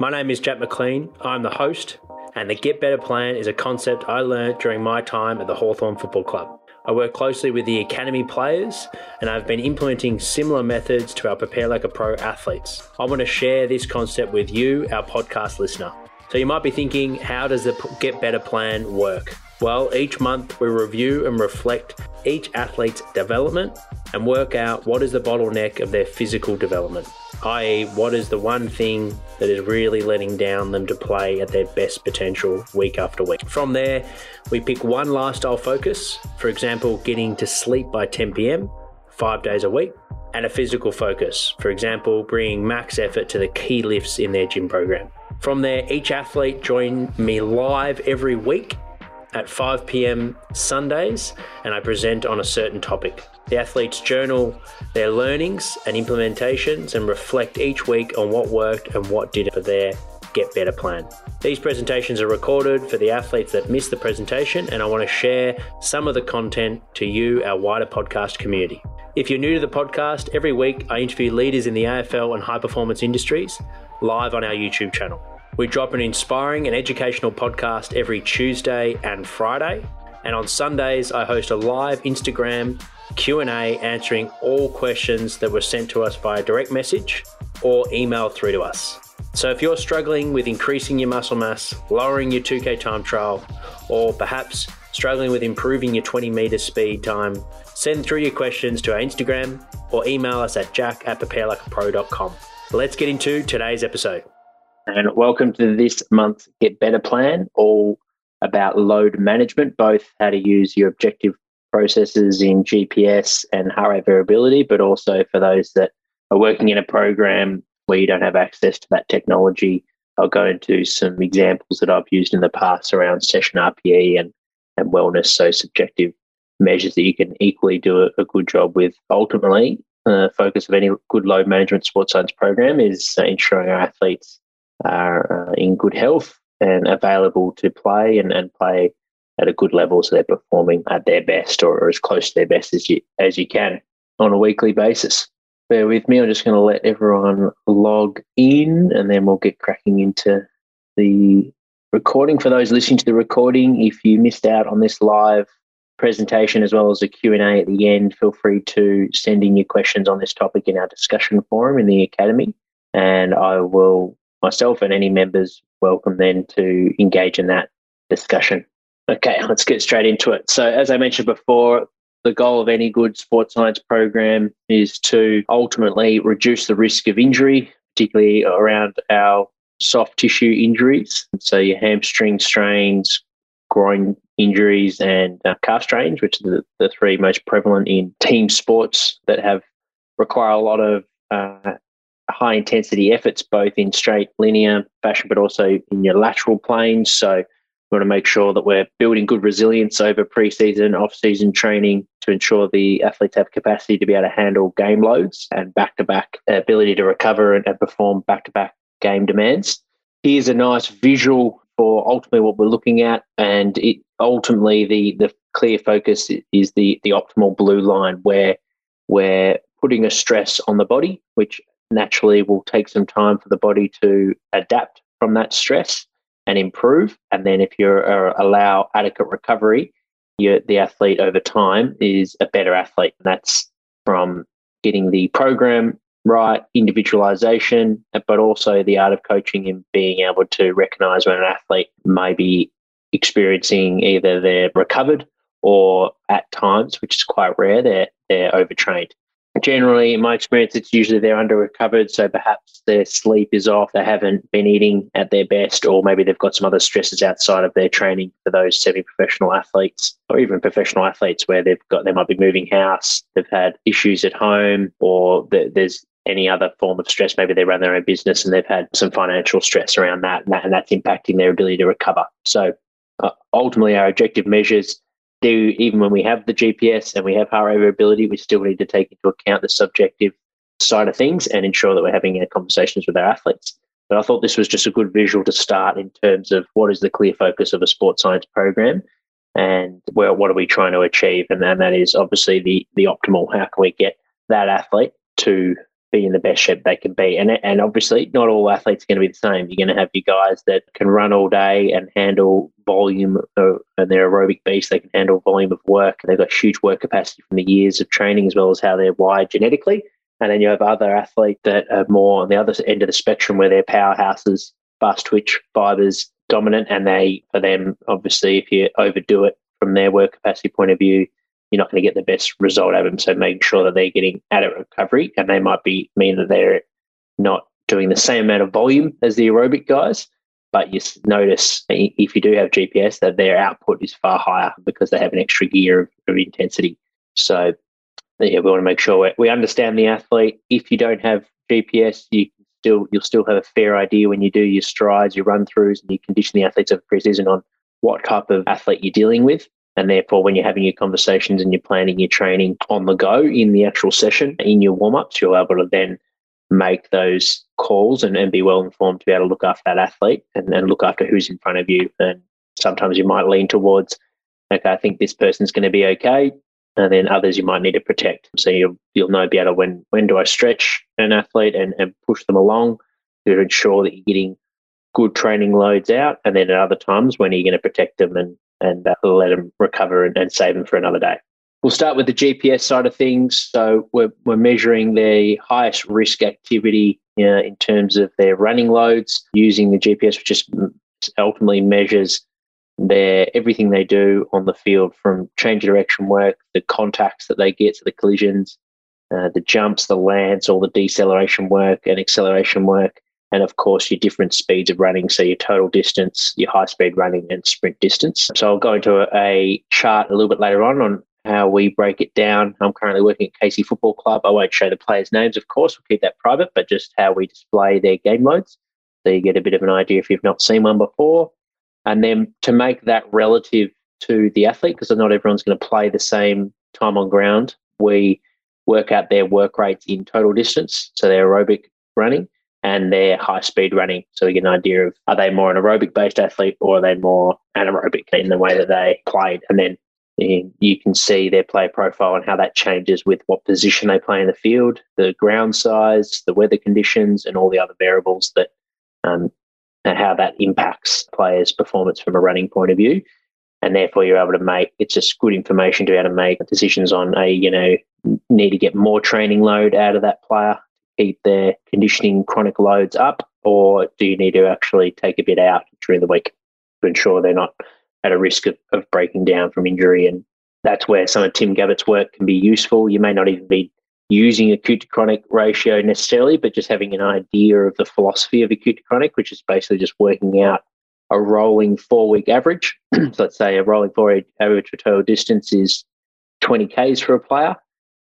My name is Jack McLean. I'm the host, and the Get Better Plan is a concept I learned during my time at the Hawthorn Football Club. I work closely with the academy players and I've been implementing similar methods to our Prepare Like a Pro athletes. I want to share this concept with you, our podcast listener. So you might be thinking, how does the Get Better plan work? Well, each month we review and reflect each athlete's development and work out what is the bottleneck of their physical development, i.e., what is the one thing that is really letting down them to play at their best potential week after week. From there, we pick one lifestyle focus, for example, getting to sleep by 10 pm, five days a week, and a physical focus, for example, bringing max effort to the key lifts in their gym program. From there, each athlete join me live every week at 5 pm Sundays, and I present on a certain topic. The athletes journal their learnings and implementations and reflect each week on what worked and what didn't for their Get Better plan. These presentations are recorded for the athletes that missed the presentation, and I want to share some of the content to you, our wider podcast community. If you're new to the podcast, every week I interview leaders in the AFL and high performance industries live on our YouTube channel. We drop an inspiring and educational podcast every Tuesday and Friday, and on Sundays I host a live Instagram Q&A answering all questions that were sent to us via direct message or email through to us. So if you're struggling with increasing your muscle mass, lowering your 2K time trial, or perhaps struggling with improving your 20 meter speed time, send through your questions to our Instagram or email us at jack at preparelikeapro.com. Let's get into today's episode. And welcome to this month's Get Better plan, all about load management, both how to use your objective processes in GPS and heart variability, but also for those that are working in a program where you don't have access to that technology. I'll go into some examples that I've used in the past around session RPE and, and wellness, so subjective measures that you can equally do a, a good job with. Ultimately, the uh, focus of any good load management sports science program is uh, ensuring our athletes are uh, in good health and available to play and, and play at a good level so they're performing at their best or, or as close to their best as you as you can on a weekly basis. Bear with me, I'm just going to let everyone log in and then we'll get cracking into the recording. For those listening to the recording, if you missed out on this live presentation as well as a Q&A at the end, feel free to send in your questions on this topic in our discussion forum in the Academy and I will myself and any members welcome then to engage in that discussion. Okay, let's get straight into it. So, as I mentioned before, the goal of any good sports science program is to ultimately reduce the risk of injury, particularly around our soft tissue injuries. So, your hamstring strains, groin injuries, and uh, calf strains, which are the, the three most prevalent in team sports that have require a lot of uh, high intensity efforts, both in straight linear fashion, but also in your lateral planes. So, we want to make sure that we're building good resilience over pre-season, off-season training to ensure the athletes have capacity to be able to handle game loads and back-to-back ability to recover and, perform back-to-back game demands. Here's a nice visual for ultimately what we're looking at, and it ultimately the the clear focus is the the optimal blue line where we're putting a stress on the body, which naturally will take some time for the body to adapt from that stress and improve. And then if you uh, allow adequate recovery, you, the athlete over time is a better athlete. And that's from getting the program right, individualization, but also the art of coaching and being able to recognize when an athlete may be experiencing either they're recovered or at times, which is quite rare, they're, they're overtrained generally, in my experience, it's usually they're under recovered. So perhaps their sleep is off, they haven't been eating at their best, or maybe they've got some other stresses outside of their training for those semi professional athletes or even professional athletes where they've got, they might be moving house, they've had issues at home, or there's any other form of stress. Maybe they run their own business and they've had some financial stress around that, and, that, and that's impacting their ability to recover. So uh, ultimately, our objective measures do even when we have the GPS and we have high variability, we still need to take into account the subjective side of things and ensure that we're having our conversations with our athletes. But I thought this was just a good visual to start in terms of what is the clear focus of a sports science program and well, what are we trying to achieve? And, and that is obviously the the optimal. How can we get that athlete to be in the best shape they can be. And and obviously, not all athletes are going to be the same. You're going to have your guys that can run all day and handle volume, uh, and they're aerobic beasts. They can handle volume of work. They've got huge work capacity from the years of training, as well as how they're wired genetically. And then you have other athletes that are more on the other end of the spectrum, where they're powerhouses, fast twitch fibers dominant, and they for them, obviously, if you overdo it from their work capacity point of view, you're not going to get the best result out of them. So making sure that they're getting adequate recovery, and they might be mean that they're not doing the same amount of volume as the aerobic guys. But you notice eh, if you do have GPS that their output is far higher because they have an extra gear of, of intensity. So yeah, we want to make sure we understand the athlete. If you don't have GPS, you still you'll still have a fair idea when you do your strides, your run throughs, and you condition the athletes of preseason on what type of athlete you're dealing with. And therefore, when you're having your conversations and you're planning your training on the go in the actual session, in your warm ups, you're able to then make those calls and, and be well informed to be able to look after that athlete and, and look after who's in front of you. And sometimes you might lean towards, okay, I think this person's going to be okay. And then others you might need to protect. So you'll, you'll know better when, when do I stretch an athlete and, and push them along to ensure that you're getting good training loads out. And then at other times, when are you going to protect them and and let them recover and, and save them for another day. We'll start with the GPS side of things. So we're, we're measuring the highest risk activity in terms of their running loads using the GPS, which just ultimately measures their everything they do on the field from change of direction work, the contacts that they get, so the collisions, uh, the jumps, the lands, all the deceleration work and acceleration work, and of course your different speeds of running, so your total distance, your high speed running, and sprint distance. So I'll go into a, chart a little bit later on on how we break it down. I'm currently working at Casey Football Club. I won't show the players' names, of course, we'll keep that private, but just how we display their game loads. So you get a bit of an idea if you've not seen one before. And then to make that relative to the athlete, because not everyone's going to play the same time on ground, we work out their work rates in total distance, so their aerobic running, and their high speed running. So we get an idea of are they more an aerobic based athlete or are they more anaerobic in the way that they played? And then you can see their play profile and how that changes with what position they play in the field, the ground size, the weather conditions, and all the other variables that um, and how that impacts players' performance from a running point of view. And therefore, you're able to make it's just good information to be able to make decisions on a you know need to get more training load out of that player keep their conditioning chronic loads up, or do you need to actually take a bit out during the week to ensure they're not at a risk of, of breaking down from injury? And that's where some of Tim Gabbett's work can be useful. You may not even be using acute to chronic ratio necessarily, but just having an idea of the philosophy of acute to chronic, which is basically just working out a rolling four week average. so let's say a rolling four week average for total distance is 20 Ks for a player.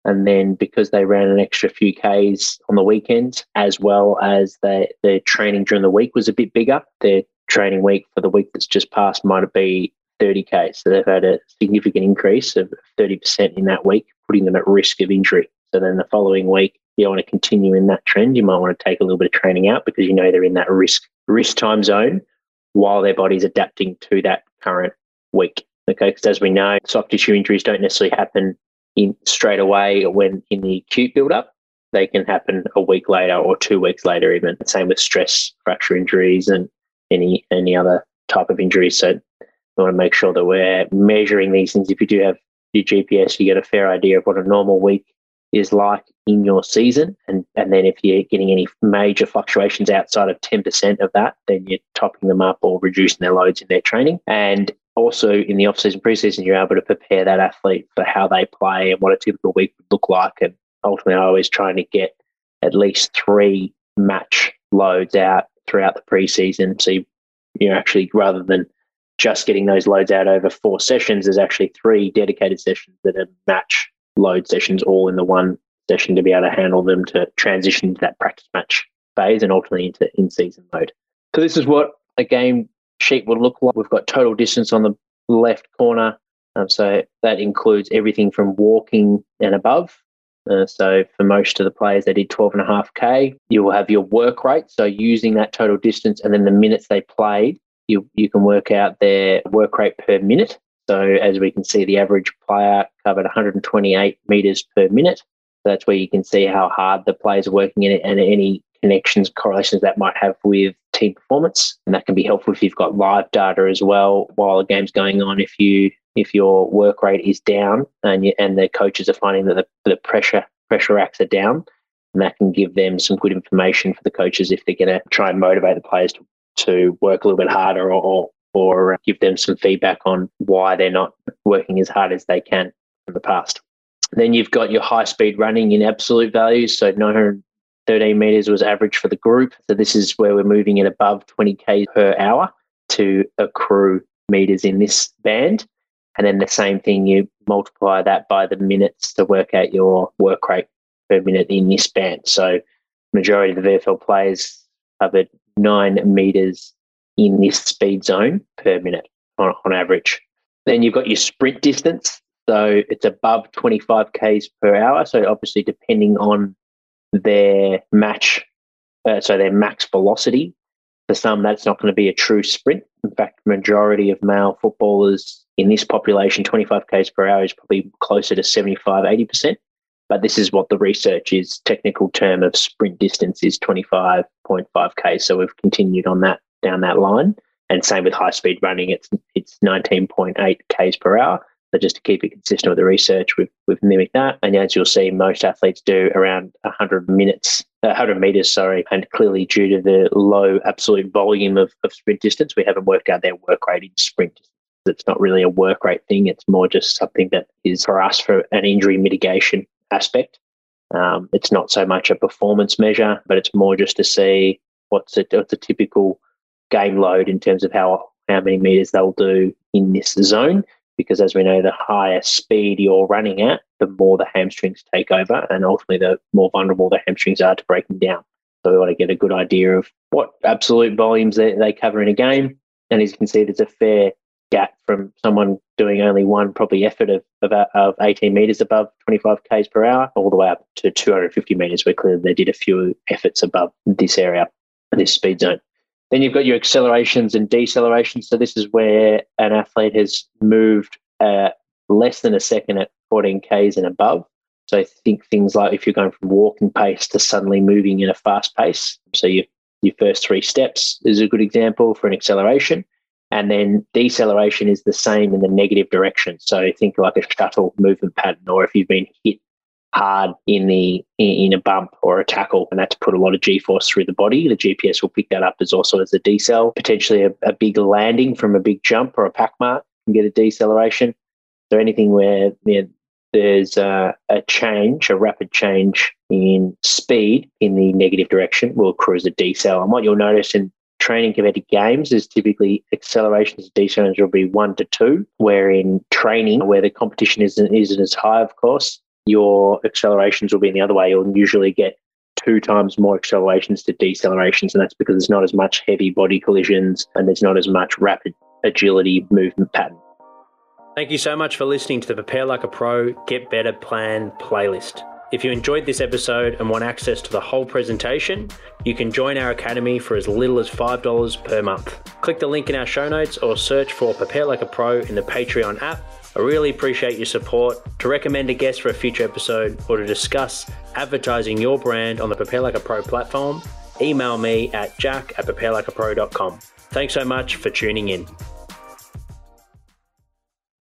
And then because they ran an extra few Ks on the weekends, as well as their, their training during the week was a bit bigger, their training week for the week that's just passed might have been 30K. So they've had a significant increase of 30% in that week, putting them at risk of injury. So then the following week, you want to continue in that trend, you might want to take a little bit of training out because you know they're in that risk risk time zone while their body's adapting to that current week. Okay, because as we know, soft tissue injuries don't necessarily happen in straight away when in the acute build-up. They can happen a week later or two weeks later, even. Same with stress fracture injuries and any any other type of injury. So we want to make sure that we're measuring these things. If you do have your GPS, you get a fair idea of what a normal week is like in your season. And, and then if you're getting any major fluctuations outside of 10% of that, then you're topping them up or reducing their loads in their training. And also in the off-season, pre-season, you're able to prepare that athlete for how they play and what a typical week would look like. And ultimately, I always trying to get at least three match loads out throughout the pre-season. So you, you're actually rather than just getting those loads out over four sessions, there's actually three dedicated sessions that are match load sessions all in the one session to be able to handle them to transition to that practice match phase and ultimately into in-season mode. So this is what a game sheet would look like. We've got total distance on the left corner. Um, so that includes everything from walking and above. Uh, so for most of the players, they did 12.5K. You will have your work rate. So using that total distance and then the minutes they played, you, you can work out their work rate per minute. So as we can see, the average player covered 128 meters per minute. that's where you can see how hard the players are working in it and any connections, correlations that might have with team performance. And that can be helpful if you've got live data as well while the game's going on. If you if your work rate is down and you, and the coaches are finding that the, the pressure pressure acts are down, and that can give them some good information for the coaches if they're going to try and motivate the players to, to work a little bit harder or, or uh, give them some feedback on why they're not working as hard as they can in the past. Then you've got your high speed running in absolute values. So 913 meters was average for the group. So this is where we're moving at above 20 k per hour to accrue meters in this band. And then the same thing, you multiply that by the minutes to work out your work rate per minute in this band. So majority of the VFL players covered nine meters in this speed zone per minute on, on average. Then you've got your sprint distance. So it's above 25 Ks per hour. So obviously, depending on their match, uh, so their max velocity, for some, that's not going to be a true sprint. In fact, majority of male footballers in this population, 25 Ks per hour is probably closer to 75, 80%. But this is what the research is. Technical term of sprint distance is 25.5 K. So we've continued on that down that line. And same with high speed running, it's it's 19.8 Ks per hour. So just to keep it consistent with the research, we've, we've mimicked that. And as you'll see, most athletes do around 100 minutes, 100 meters, sorry. And clearly, due to the low absolute volume of, of sprint distance, we haven't worked out their work rate in sprint it's not really a work rate thing. It's more just something that is for us for an injury mitigation aspect. Um, it's not so much a performance measure, but it's more just to see what's a, what's a typical game load in terms of how how many meters they'll do in this zone. Because as we know, the higher speed you're running at, the more the hamstrings take over, and ultimately, the more vulnerable the hamstrings are to breaking down. So we want to get a good idea of what absolute volumes they, they cover in a game. And as you can see, there's a fair gap from someone doing only one probably effort of, of, of 18 meters above 25 k's per hour all the way up to 250 meters where clearly they did a few efforts above this area this speed zone then you've got your accelerations and decelerations. So this is where an athlete has moved uh, less than a second at 14 k's and above. So think things like if you're going from walking pace to suddenly moving in a fast pace. So your your first three steps is a good example for an acceleration. And then deceleration is the same in the negative direction. So think like a shuttle movement pattern, or if you've been hit hard in the in a bump or a tackle, and that's put a lot of G force through the body. The GPS will pick that up as also as a decel. Potentially a, a big landing from a big jump or a pack mark can get a deceleration. So anything where you know, there's a, a, change, a rapid change in speed in the negative direction will cruise a decel. And what you'll notice in training compared to games is typically accelerations decelerations will be one to two, where in training, where the competition isn't, isn't as high, of course, your accelerations will be in the other way. You'll usually get two times more accelerations to decelerations, and that's because there's not as much heavy body collisions and there's not as much rapid agility movement pattern. Thank you so much for listening to the Prepare Like a Pro Get Better Plan playlist. If you enjoyed this episode and want access to the whole presentation, you can join our academy for as little as $5 per month. Click the link in our show notes or search for Prepare Like a Pro in the Patreon app. I really appreciate your support. To recommend a guest for a future episode or to discuss advertising your brand on the Prepare Like a Pro platform, email me at jack at preparelikeapro.com. Thanks so much for tuning in.